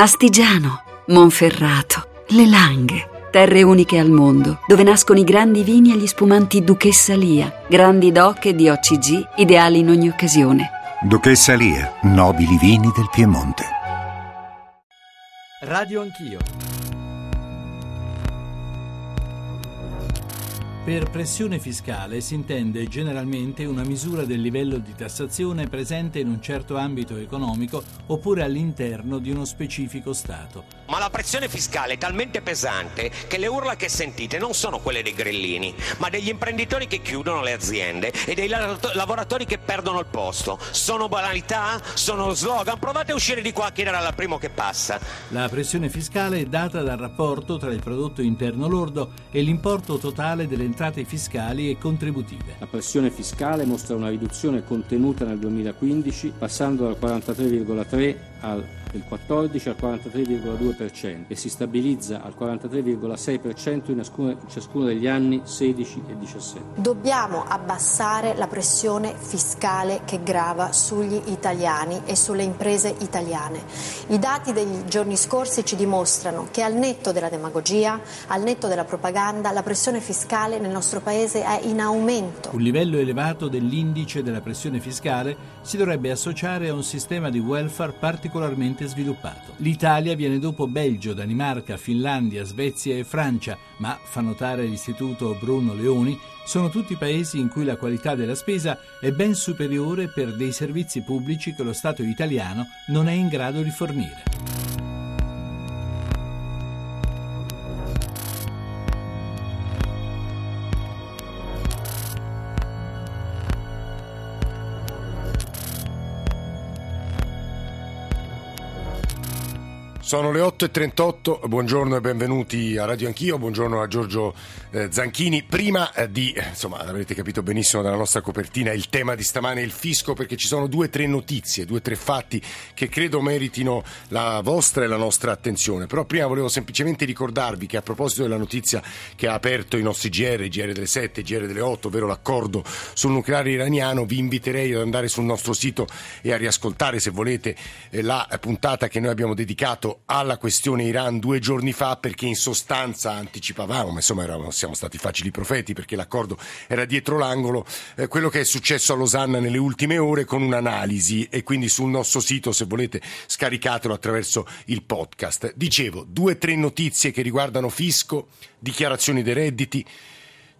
Astigiano, Monferrato, Le Langhe. Terre uniche al mondo, dove nascono i grandi vini e gli spumanti Duchessa Lia, grandi doc e di OCG, ideali in ogni occasione. Duchessa Lia, nobili vini del Piemonte. Radio Anch'io. Per pressione fiscale si intende generalmente una misura del livello di tassazione presente in un certo ambito economico oppure all'interno di uno specifico Stato. Ma la pressione fiscale è talmente pesante che le urla che sentite non sono quelle dei grillini, ma degli imprenditori che chiudono le aziende e dei lavoratori che perdono il posto. Sono banalità? Sono slogan? Provate a uscire di qua a chiedere alla primo che passa. La pressione fiscale è data dal rapporto tra il prodotto interno lordo e l'importo totale delle entrate fiscali e contributive. La pressione fiscale mostra una riduzione contenuta nel 2015 passando dal 43,3 al del 14 al 43,2% e si stabilizza al 43,6% in ciascuno, in ciascuno degli anni 16 e 17. Dobbiamo abbassare la pressione fiscale che grava sugli italiani e sulle imprese italiane. I dati degli giorni scorsi ci dimostrano che al netto della demagogia, al netto della propaganda, la pressione fiscale nel nostro Paese è in aumento. Un livello elevato dell'indice della pressione fiscale si dovrebbe associare a un sistema di welfare particolarmente ampiamente sviluppato. L'Italia viene dopo Belgio, Danimarca, Finlandia, Svezia e Francia, ma, fa notare l'istituto Bruno Leoni, sono tutti paesi in cui la qualità della spesa è ben superiore per dei servizi pubblici che lo Stato italiano non è in grado di fornire. Sono le 8.38, buongiorno e benvenuti a Radio Anch'io, buongiorno a Giorgio eh, Zanchini. Prima eh, di, insomma, avrete capito benissimo dalla nostra copertina, il tema di stamane è il fisco perché ci sono due o tre notizie, due o tre fatti che credo meritino la vostra e la nostra attenzione. Però prima volevo semplicemente ricordarvi che a proposito della notizia che ha aperto i nostri GR, GR delle 7, GR delle 8, ovvero l'accordo sul nucleare iraniano, vi inviterei ad andare sul nostro sito e a riascoltare se volete eh, la puntata che noi abbiamo dedicato alla questione Iran due giorni fa perché in sostanza anticipavamo, ma insomma eravamo, siamo stati facili profeti perché l'accordo era dietro l'angolo, eh, quello che è successo a Losanna nelle ultime ore con un'analisi e quindi sul nostro sito se volete scaricatelo attraverso il podcast. Dicevo, due o tre notizie che riguardano fisco, dichiarazioni dei redditi,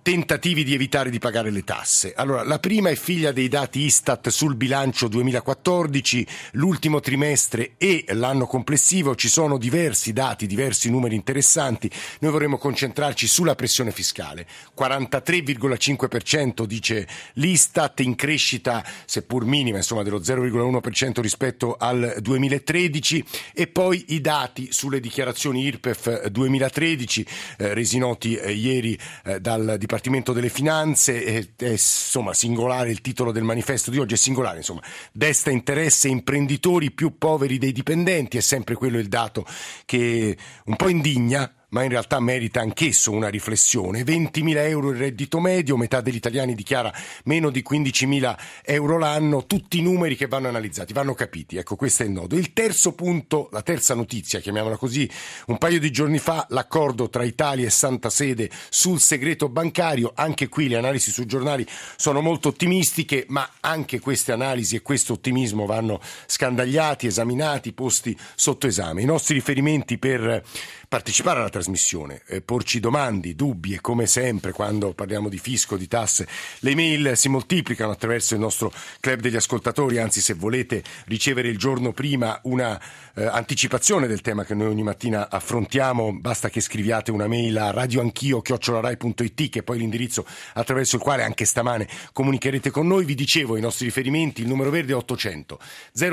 tentativi di evitare di pagare le tasse. Allora, la prima è figlia dei dati Istat sul bilancio 2014, l'ultimo trimestre e l'anno complessivo, ci sono diversi dati, diversi numeri interessanti. Noi vorremmo concentrarci sulla pressione fiscale. 43,5% dice l'Istat in crescita seppur minima, insomma dello 0,1% rispetto al 2013 e poi i dati sulle dichiarazioni IRPEF 2013 eh, resi noti eh, ieri eh, dal Dipartimento Dipartimento delle Finanze, è, è, insomma singolare il titolo del manifesto di oggi, è singolare, insomma, desta interesse imprenditori più poveri dei dipendenti, è sempre quello il dato che un po' indigna ma in realtà merita anch'esso una riflessione. 20.000 euro il reddito medio, metà degli italiani dichiara meno di 15.000 euro l'anno, tutti i numeri che vanno analizzati, vanno capiti. Ecco, questo è il nodo. Il terzo punto, la terza notizia, chiamiamola così, un paio di giorni fa l'accordo tra Italia e Santa Sede sul segreto bancario, anche qui le analisi sui giornali sono molto ottimistiche, ma anche queste analisi e questo ottimismo vanno scandagliati, esaminati, posti sotto esame. I nostri riferimenti per partecipare alla trasmissione, eh, porci domande, dubbi e come sempre quando parliamo di fisco, di tasse, le mail si moltiplicano attraverso il nostro club degli ascoltatori, anzi se volete ricevere il giorno prima una eh, anticipazione del tema che noi ogni mattina affrontiamo, basta che scriviate una mail a radioanchio.it che è poi l'indirizzo attraverso il quale anche stamane comunicherete con noi. Vi dicevo i nostri riferimenti, il numero verde è 800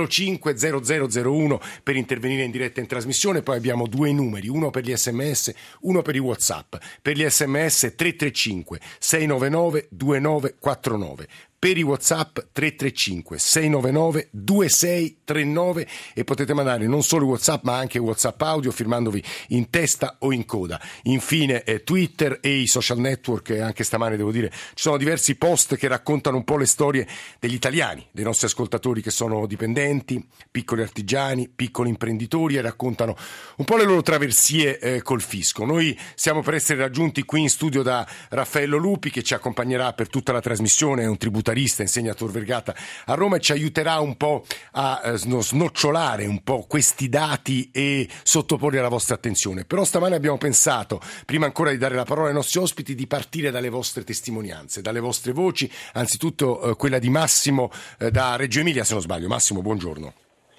05 0001 per intervenire in diretta in trasmissione, poi abbiamo due numeri, uno uno per gli sms, uno per i whatsapp. Per gli sms 335 699 2949. Per i WhatsApp 335 699 2639 e potete mandare non solo WhatsApp ma anche WhatsApp audio firmandovi in testa o in coda. Infine eh, Twitter e i social network, eh, anche stamane devo dire, ci sono diversi post che raccontano un po' le storie degli italiani, dei nostri ascoltatori che sono dipendenti, piccoli artigiani, piccoli imprenditori e raccontano un po' le loro traversie eh, col fisco. Noi siamo per essere raggiunti qui in studio da Raffaello Lupi che ci accompagnerà per tutta la trasmissione, è un tributarista, insegna a Tor Vergata a Roma e ci aiuterà un po' a eh, snocciolare un po' questi dati e sottoporli alla vostra attenzione. Però stamane abbiamo pensato, prima ancora di dare la parola ai nostri ospiti, di partire dalle vostre testimonianze, dalle vostre voci, anzitutto eh, quella di Massimo eh, da Reggio Emilia, se non sbaglio. Massimo, buongiorno.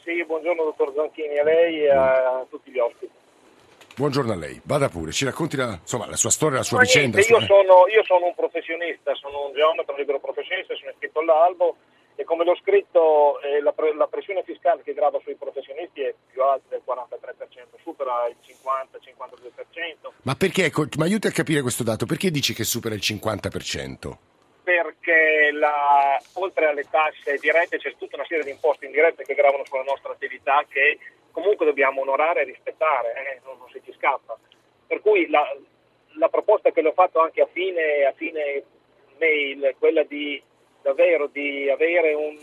Sì, buongiorno dottor Zanchini a lei e a tutti gli ospiti. Buongiorno a lei, vada pure, ci racconti la, insomma, la sua storia, la sua Ma vicenda. niente, io, sono, io sono un professionista, sono un geometra libero professionista, sono iscritto all'albo e come l'ho scritto eh, la, pre- la pressione fiscale che grava sui professionisti è più alta del 43%, supera il 50-52%. Ma perché, ecco, mi aiuti a capire questo dato, perché dici che supera il 50%? Perché la, oltre alle tasse dirette c'è tutta una serie di imposte indirette che gravano sulla nostra attività che comunque dobbiamo onorare e rispettare, eh, non, non, si ci scappa. Per cui la, la, proposta che le ho fatto anche a fine, a fine mail, quella di davvero di avere un,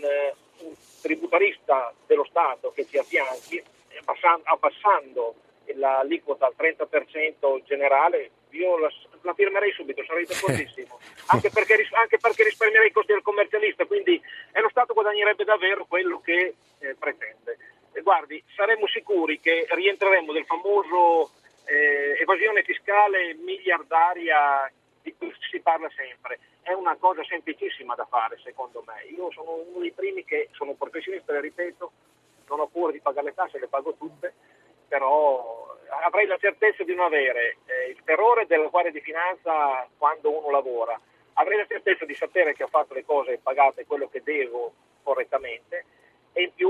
un tributarista dello Stato che ci affianchi, abbassando, abbassando l'aliquota al 30% generale, io la, la, firmerei subito, sarei d'accordissimo, anche perché, anche perché risparmierei i costi del commercialista, quindi e lo Stato guadagnerebbe davvero quello che eh, pretende. E guardi, saremmo sicuri che rientreremo del famoso eh, evasione fiscale miliardaria di cui si parla sempre. È una cosa semplicissima da fare, secondo me. Io sono uno dei primi che sono un professionista, le ripeto, non ho paura di pagare le tasse, le pago tutte, però avrei la certezza di non avere eh, il terrore della Guardia di Finanza quando uno lavora. Avrei la certezza di sapere che ho fatto le cose pagate quello che devo correttamente e in più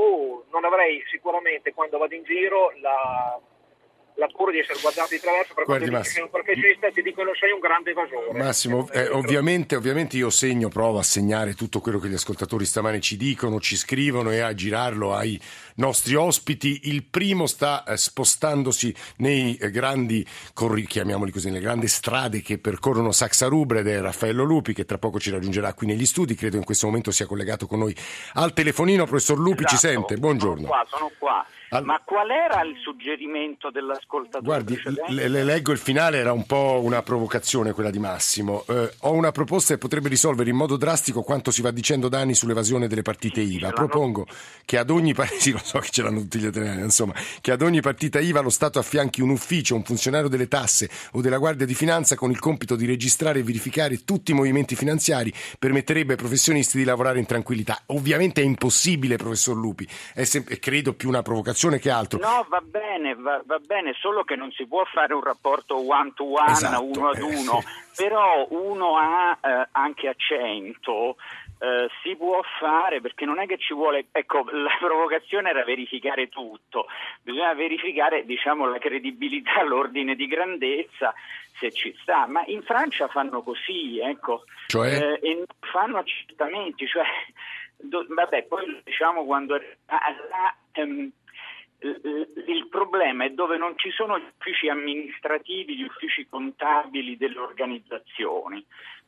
non avrei sicuramente quando vado in giro la, la paura di essere guardato di traverso per Guardi, quando sei un professionista ti dicono sei un grande evasore. Massimo, eh, ovviamente, ovviamente, io segno, provo a segnare tutto quello che gli ascoltatori stamane ci dicono, ci scrivono e a girarlo ai nostri ospiti. Il primo sta eh, spostandosi nei eh, grandi, corri, chiamiamoli così, nelle grandi strade che percorrono Saxa Rubre ed è Raffaello Lupi che tra poco ci raggiungerà qui negli studi, credo in questo momento sia collegato con noi al telefonino. Professor Lupi esatto, ci sente, buongiorno. Sono qua, sono qua. All... Ma qual era il suggerimento dell'ascoltatore? Guardi, le, le, leggo il finale, era un po' una provocazione quella di Massimo. Eh, ho una proposta che potrebbe risolvere in modo drastico quanto si va dicendo da anni sull'evasione delle partite sì, IVA. Propongo che ad ogni sì, so che italiani, insomma, che ad ogni partita IVA lo Stato affianchi un ufficio, un funzionario delle tasse o della Guardia di Finanza con il compito di registrare e verificare tutti i movimenti finanziari, permetterebbe ai professionisti di lavorare in tranquillità. Ovviamente è impossibile, professor Lupi, è sempre, credo più una provocazione che altro. No, va bene, va, va, bene, solo che non si può fare un rapporto one to one, esatto, uno ad eh, uno, sì. però uno a eh, anche a 100 eh, si può fare perché non è che ci vuole, ecco, la provocazione era verificare tutto, bisogna verificare diciamo la credibilità, l'ordine di grandezza se ci sta, ma in Francia fanno così, ecco, Cioè? Eh, e fanno accertamenti, cioè, do, vabbè, poi diciamo quando la, ehm, il problema è dove non ci sono gli uffici amministrativi, gli uffici contabili delle organizzazioni,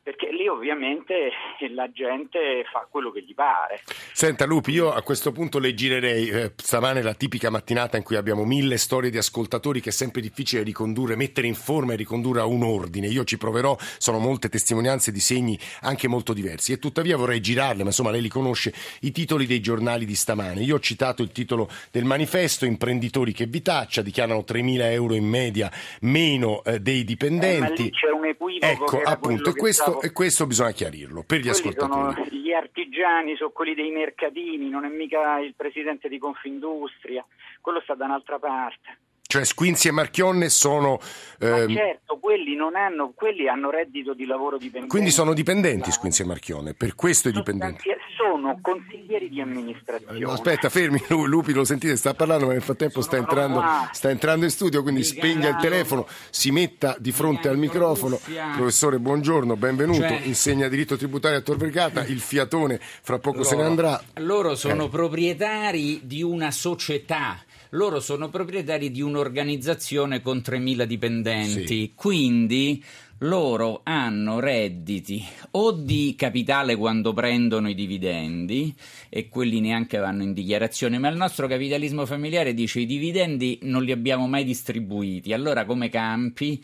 perché lì ovviamente la gente fa quello che gli pare. Senta Lupi, io a questo punto le girerei eh, stamane la tipica mattinata in cui abbiamo mille storie di ascoltatori che è sempre difficile ricondurre, mettere in forma e ricondurre a un ordine. Io ci proverò, sono molte testimonianze di segni anche molto diversi e tuttavia vorrei girarle, ma insomma lei li conosce, i titoli dei giornali di stamane. Io ho citato il titolo del manifesto, imprenditori che vitaccia, dichiarano 3.000 euro in media meno eh, dei dipendenti. Eh, ma lì c'è un equivoco Ecco, appunto, e questo, e questo, bisogna chiarirlo per gli ascoltatori. Gli artigiani, sono quelli dei mercatini, non è mica il presidente di Confindustria, quello sta da un'altra parte. Cioè Squinzi e Marchionne sono... Ma ehm, certo, quelli non hanno, quelli hanno reddito di lavoro dipendente. quindi sono dipendenti Squinzi e Marchionne, per questo è dipendente. Sono consiglieri di amministrazione. No, aspetta, fermi, Lu- Lupi lo sentite, sta parlando, ma nel frattempo sta entrando, sta entrando in studio, quindi spenga il telefono, si metta di fronte al microfono. Professore, buongiorno, benvenuto, Cioè- insegna diritto tributario a Tor Vergata, il fiatone fra poco se ne andrà. Loro sono Eh. proprietari di una società. Loro sono proprietari di un'organizzazione con 3.000 dipendenti, Sì. quindi loro hanno redditi o di capitale quando prendono i dividendi e quelli neanche vanno in dichiarazione, ma il nostro capitalismo familiare dice i dividendi non li abbiamo mai distribuiti, allora come campi?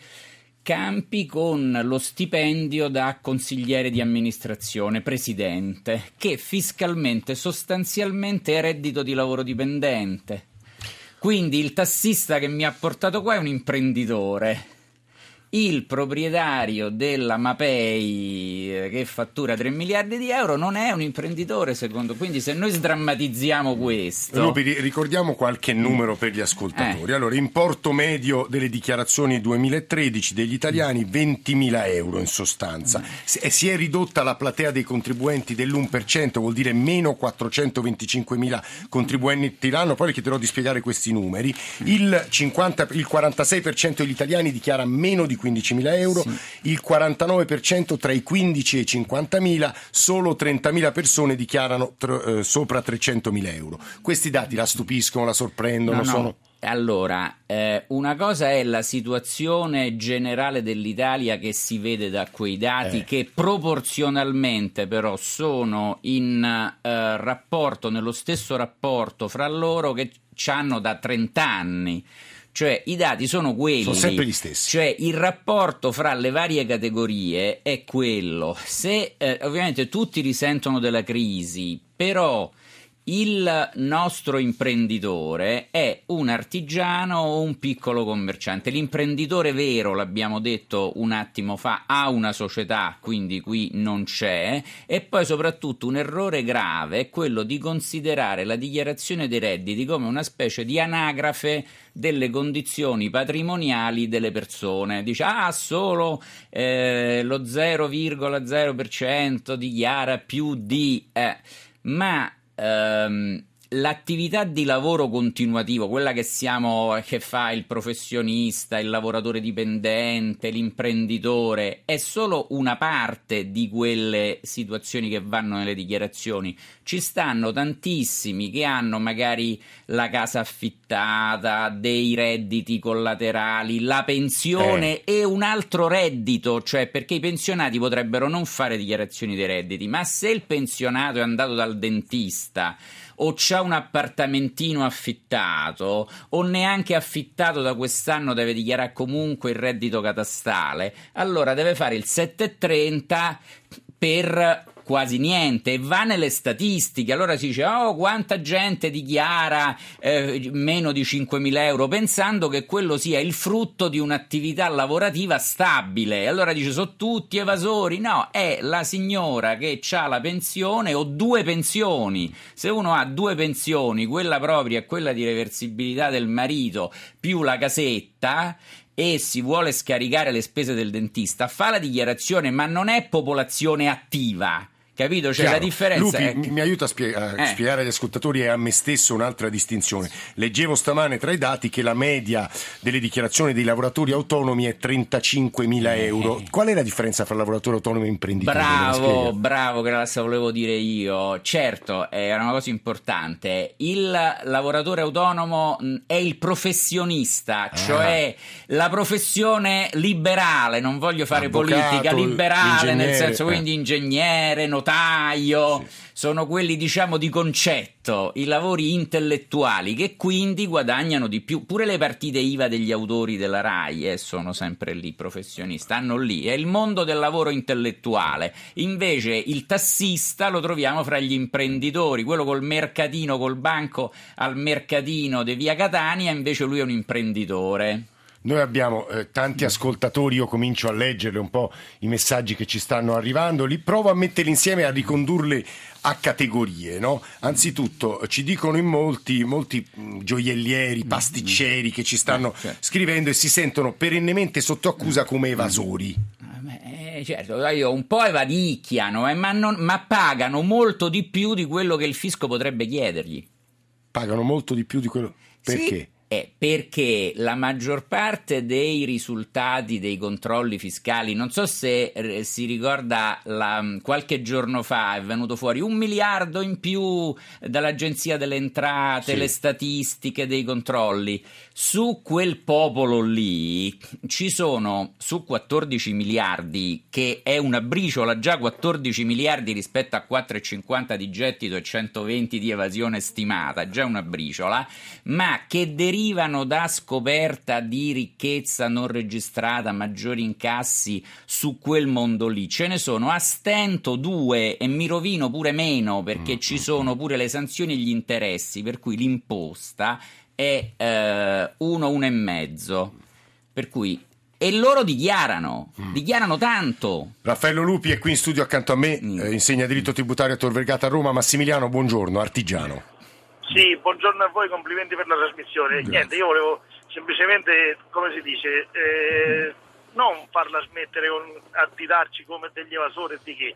Campi con lo stipendio da consigliere di amministrazione, presidente, che fiscalmente sostanzialmente è reddito di lavoro dipendente. Quindi il tassista che mi ha portato qua è un imprenditore. Il proprietario della Mapei eh, che fattura 3 miliardi di euro non è un imprenditore, secondo. Quindi se noi sdrammatizziamo questo. Lupi, ri- ricordiamo qualche numero per gli ascoltatori. Eh. Allora, importo medio delle dichiarazioni 2013 degli italiani 20.000 euro in sostanza. E si è ridotta la platea dei contribuenti dell'1%, vuol dire meno 425.000 contribuenti l'anno. Poi le chiederò di spiegare questi numeri. Il, 50 il 46% degli italiani dichiara meno di 15.000 euro, il 49% tra i 15 e i 50.000, solo 30.000 persone dichiarano tr- eh, sopra 300.000 euro. Questi dati la stupiscono, la sorprendono, No, no. sono... Allora, eh, una cosa è la situazione generale dell'Italia che si vede da quei dati Eh. che proporzionalmente però sono in eh, rapporto, nello stesso rapporto fra loro che hanno da 30 anni. Cioè i dati sono quelli. Sono sempre gli stessi. Cioè il rapporto fra le varie categorie è quello. Se eh, ovviamente tutti risentono della crisi, però il nostro imprenditore è un artigiano o un piccolo commerciante. L'imprenditore vero, l'abbiamo detto un attimo fa, ha una società, quindi qui non c'è. E poi soprattutto un errore grave è quello di considerare la dichiarazione dei redditi come una specie di anagrafe delle condizioni patrimoniali delle persone. Dice, ah, solo eh, lo 0,0% dichiara più di... eh. Ma ehm, l'attività di lavoro continuativo, quella che siamo che fa il professionista, il lavoratore dipendente, l'imprenditore, è solo una parte di quelle situazioni che vanno nelle dichiarazioni. Ci stanno tantissimi che hanno magari la casa affittata, dei redditi collaterali, la pensione e un altro reddito, cioè perché i pensionati potrebbero non fare dichiarazioni dei redditi, ma se il pensionato è andato dal dentista o c'ha un appartamentino affittato o neanche affittato da quest'anno deve dichiarare comunque il reddito catastale, allora deve fare il 730 per quasi niente e va nelle statistiche. Allora si dice oh quanta gente dichiara eh, meno di 5.000 euro pensando che quello sia il frutto di un'attività lavorativa stabile. Allora dice sono tutti evasori? No è la signora che ha la pensione o due pensioni. Se uno ha due pensioni quella propria e quella di reversibilità del marito più la casetta e si vuole scaricare le spese del dentista, fa la dichiarazione, ma non è popolazione attiva. Capito? Cioè Chiaro. la differenza Lupi, è mi- mi aiuta a, spie- a Eh. spiegare agli ascoltatori e a me stesso un'altra distinzione. Leggevo stamane tra i dati che la media delle dichiarazioni dei lavoratori autonomi è 35.000 euro. Qual è la differenza tra lavoratore autonomo e imprenditore? Bravo, bravo, che la volevo dire io. Certo, è una cosa importante. Il lavoratore autonomo mh, è il professionista, Ah. cioè la professione liberale, non voglio fare Avvocato, politica, liberale nel senso eh. quindi ingegnere, notaio, sono quelli diciamo di concetto, i lavori intellettuali che quindi guadagnano di più. Pure le partite IVA degli autori della RAI eh, sono sempre lì professionisti, stanno lì, è il mondo del lavoro intellettuale. Invece il tassista lo troviamo fra gli imprenditori, quello col mercatino, col banco al mercatino di Via Catania, invece lui è un imprenditore. Noi abbiamo eh, tanti ascoltatori, io comincio a leggere un po' i messaggi che ci stanno arrivando, li provo a metterli insieme e a ricondurli a categorie. No? Anzitutto ci dicono in molti, molti mh, gioiellieri, pasticceri che ci stanno Eh, certo. scrivendo e si sentono perennemente sotto accusa come evasori. Eh, certo, io un po' evadicchiano, eh, ma, non- ma pagano molto di più di quello che il fisco potrebbe chiedergli. Pagano molto di più di quello. Perché? Sì, eh, perché la maggior parte dei risultati dei controlli fiscali, non so se eh, si ricorda, la- qualche giorno fa è venuto fuori un miliardo in più dall'Agenzia delle Entrate, Sì. le statistiche dei controlli. Su quel popolo lì ci sono su 14 miliardi, che è una briciola, già 14 miliardi rispetto a 4,50 di gettito e 120 di evasione stimata, già una briciola, ma che derivano da scoperta di ricchezza non registrata, maggiori incassi su quel mondo lì. Ce ne sono a stento due e mi rovino pure meno perché ci sono pure le sanzioni e gli interessi, per cui l'imposta è eh, uno, uno e mezzo. Per cui e loro dichiarano, dichiarano tanto. Raffaello Lupi è qui in studio accanto a me, Mm. eh, insegna diritto tributario a Tor Vergata a Roma. Massimiliano, buongiorno, artigiano. Sì, buongiorno a voi, complimenti per la trasmissione. Niente, io volevo semplicemente, come si dice, eh, non farla smettere con, a darci come degli evasori e di che.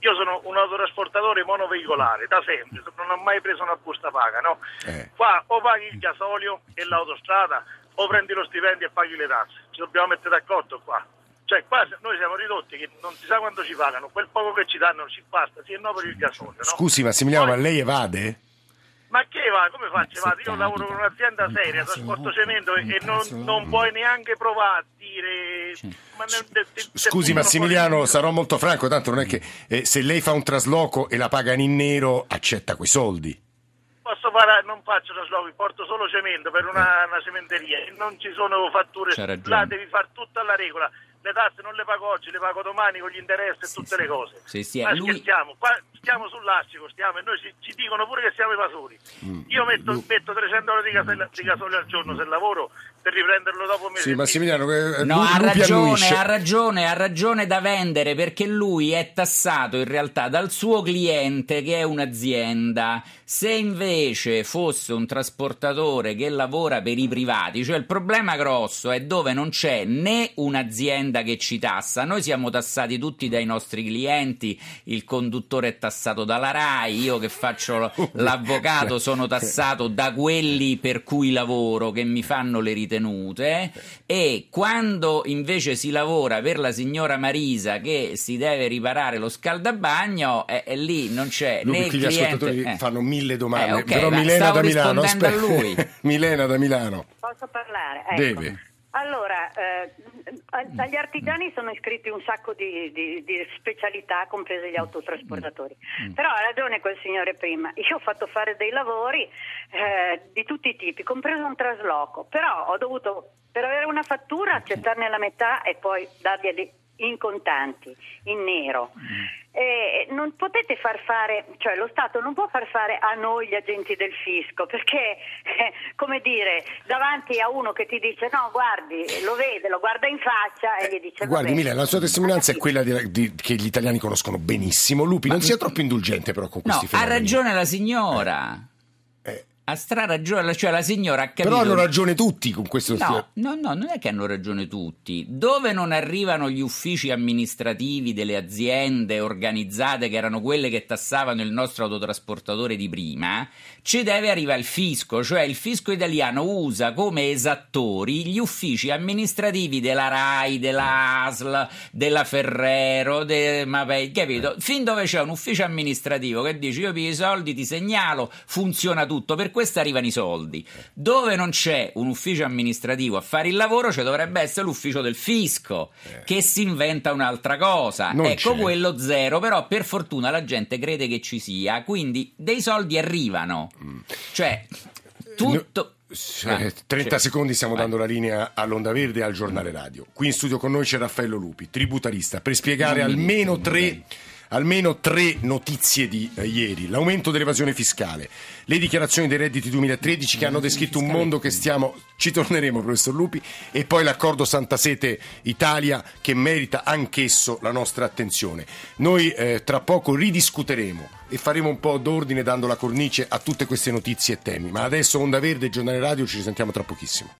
Io sono un autotrasportatore monoveicolare da sempre, non ho mai preso una busta paga, no? Eh. Qua o paghi il gasolio e l'autostrada o prendi lo stipendio e paghi le tasse. Ci dobbiamo mettere d'accordo qua. Cioè qua noi siamo ridotti che non si sa quanto ci pagano, quel poco che ci danno ci basta, sì e no per il gasolio, no? Scusi Massimiliano, Poi- ma lei evade? Ma che va? Come faccio? Vado? Io lavoro con un'azienda seria, trasporto cemento e non, non no. puoi neanche provare a dire... Ma ne- de- de- Scusi Massimiliano, sarò molto franco, tanto non è che eh, se lei fa un trasloco e la pagano in nero, accetta quei soldi. Posso fare, non faccio traslochi, porto solo cemento per una, una cementeria e non ci sono fatture. Là devi fare tutta la regola. Le tasse non le pago oggi, le pago domani con gli interessi e Sì, tutte sì. le cose. Sì, sì, Ma lui- scherziamo, qua stiamo sull'astico, stiamo e noi ci, ci dicono pure che siamo evasori. Io metto, metto 300 euro di, gasolio- di gasolio al giorno se lavoro per riprenderlo dopo un mese. Sì, Massimiliano, eh, No, Lu- ha ragione, ha ragione, ha ragione da vendere perché lui è tassato in realtà dal suo cliente che è un'azienda. Se invece fosse un trasportatore che lavora per i privati, cioè il problema grosso è dove non c'è né un'azienda che ci tassa, noi siamo tassati tutti dai nostri clienti, il conduttore è tassato dalla RAI, io che faccio l'avvocato sono tassato da quelli per cui lavoro che mi fanno le ritenute e quando invece si lavora per la signora Marisa che si deve riparare lo scaldabagno e, e lì non c'è Lupi, né il qui gli cliente ascoltatori eh. fanno mille domande, Eh, ok, però Milena da Milano, aspetta. lui. Milena da Milano. Posso parlare? Ecco. Deve. Allora, eh, agli artigiani sono iscritti un sacco di, di- di specialità, comprese gli autotrasportatori. Però ha ragione quel signore prima. Io ho fatto fare dei lavori eh, di tutti i tipi, compreso un trasloco. Però ho dovuto, per avere una fattura, accettarne la metà e poi darglieli in contanti, in nero. E non potete far fare, cioè lo Stato non può far fare a noi gli agenti del fisco, perché, eh, come dire, davanti a uno che ti dice no, guardi, lo vede, lo guarda in faccia e gli dice... Guardi. Milena, la sua testimonianza è quella di- di- che gli italiani conoscono benissimo. Lupi, non sia troppo indulgente però con No, questi ha fenomeni. ragione la signora. Ha stra ragione, cioè la signora ha capito. Però hanno ragione tutti con questo No, no, no, non è che hanno ragione tutti. Dove non arrivano gli uffici amministrativi delle aziende organizzate che erano quelle che tassavano il nostro autotrasportatore di prima, ci deve arrivare il fisco, cioè il fisco italiano usa come esattori gli uffici amministrativi della RAI, della ASL, della Ferrero, de, ma beh, capito? Fin dove c'è un ufficio amministrativo che dice io piglio i soldi, ti segnalo, funziona tutto, per questo arrivano i soldi. Dove non c'è un ufficio amministrativo a fare il lavoro, ci dovrebbe essere l'ufficio del fisco, che si inventa un'altra cosa. Non ecco c'è. quello zero, però per fortuna la gente crede che ci sia, quindi dei soldi arrivano. Cioè, tutto... Ah, 30 sì. secondi stiamo Vai. dando la linea all'Onda Verde e al giornale radio. Qui in studio con noi c'è Raffaello Lupi, tributarista, per spiegare almeno tre. Almeno tre notizie di eh, ieri. L'aumento dell'evasione fiscale, le dichiarazioni dei redditi 2013 che hanno descritto un mondo che stiamo... Ci torneremo, professor Lupi, e poi l'accordo Santa Sete Italia che merita anch'esso la nostra attenzione. Noi eh, tra poco ridiscuteremo e faremo un po' d'ordine dando la cornice a tutte queste notizie e temi. Ma adesso Onda Verde, Giornale Radio, ci risentiamo tra pochissimo.